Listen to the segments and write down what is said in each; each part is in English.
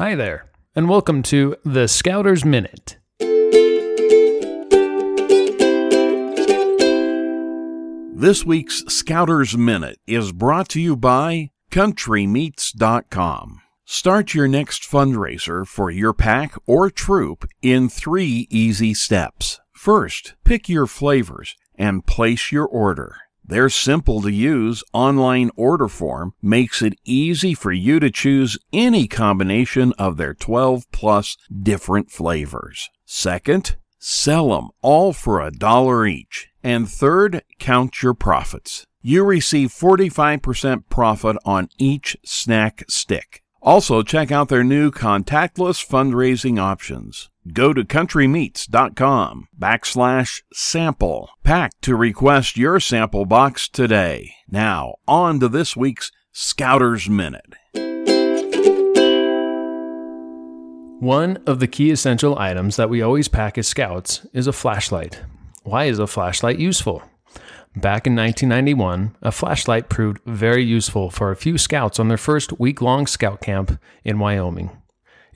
Hi there, and welcome to the Scouters Minute. This week's Scouters Minute is brought to you by CountryMeats.com. Start your next fundraiser for your pack or troop in three easy steps. First, pick your flavors and place your order. Their simple to use online order form makes it easy for you to choose any combination of their 12 plus different flavors. Second, sell them all for a dollar each. And third, count your profits. You receive 45% profit on each snack stick. Also, check out their new contactless fundraising options. Go to countrymeats.com backslash sample pack to request your sample box today. Now, on to this week's Scouters Minute. One of the key essential items that we always pack as scouts is a flashlight. Why is a flashlight useful? Back in 1991, a flashlight proved very useful for a few scouts on their first week long scout camp in Wyoming.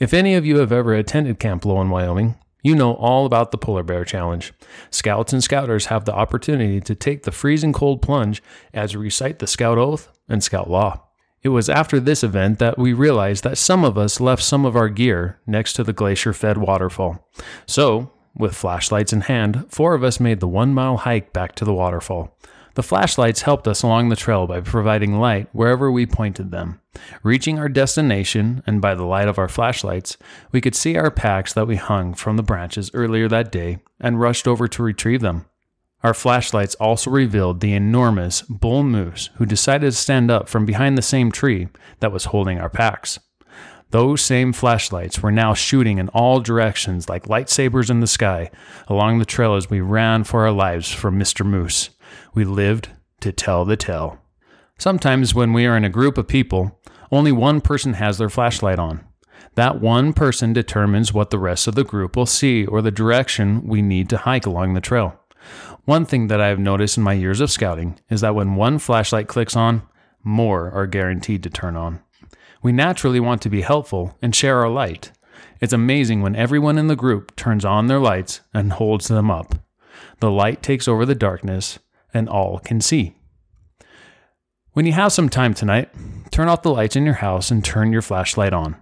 If any of you have ever attended Camp Loll in Wyoming, you know all about the Polar Bear Challenge. Scouts and Scouters have the opportunity to take the freezing cold plunge as we recite the Scout Oath and Scout Law. It was after this event that we realized that some of us left some of our gear next to the glacier fed waterfall. So, with flashlights in hand, four of us made the one mile hike back to the waterfall. The flashlights helped us along the trail by providing light wherever we pointed them. Reaching our destination, and by the light of our flashlights, we could see our packs that we hung from the branches earlier that day and rushed over to retrieve them. Our flashlights also revealed the enormous bull moose who decided to stand up from behind the same tree that was holding our packs. Those same flashlights were now shooting in all directions like lightsabers in the sky along the trail as we ran for our lives from Mr. Moose. We lived to tell the tale. Sometimes, when we are in a group of people, only one person has their flashlight on. That one person determines what the rest of the group will see or the direction we need to hike along the trail. One thing that I have noticed in my years of scouting is that when one flashlight clicks on, more are guaranteed to turn on. We naturally want to be helpful and share our light. It's amazing when everyone in the group turns on their lights and holds them up. The light takes over the darkness, and all can see. When you have some time tonight, turn off the lights in your house and turn your flashlight on.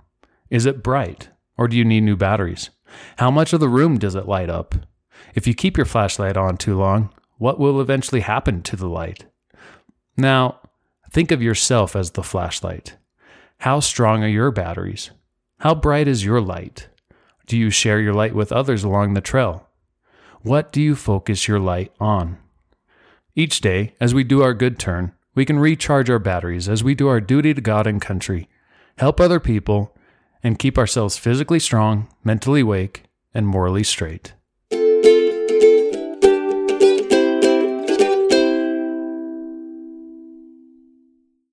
Is it bright, or do you need new batteries? How much of the room does it light up? If you keep your flashlight on too long, what will eventually happen to the light? Now, think of yourself as the flashlight. How strong are your batteries? How bright is your light? Do you share your light with others along the trail? What do you focus your light on? Each day, as we do our good turn, we can recharge our batteries as we do our duty to God and country, help other people, and keep ourselves physically strong, mentally awake, and morally straight.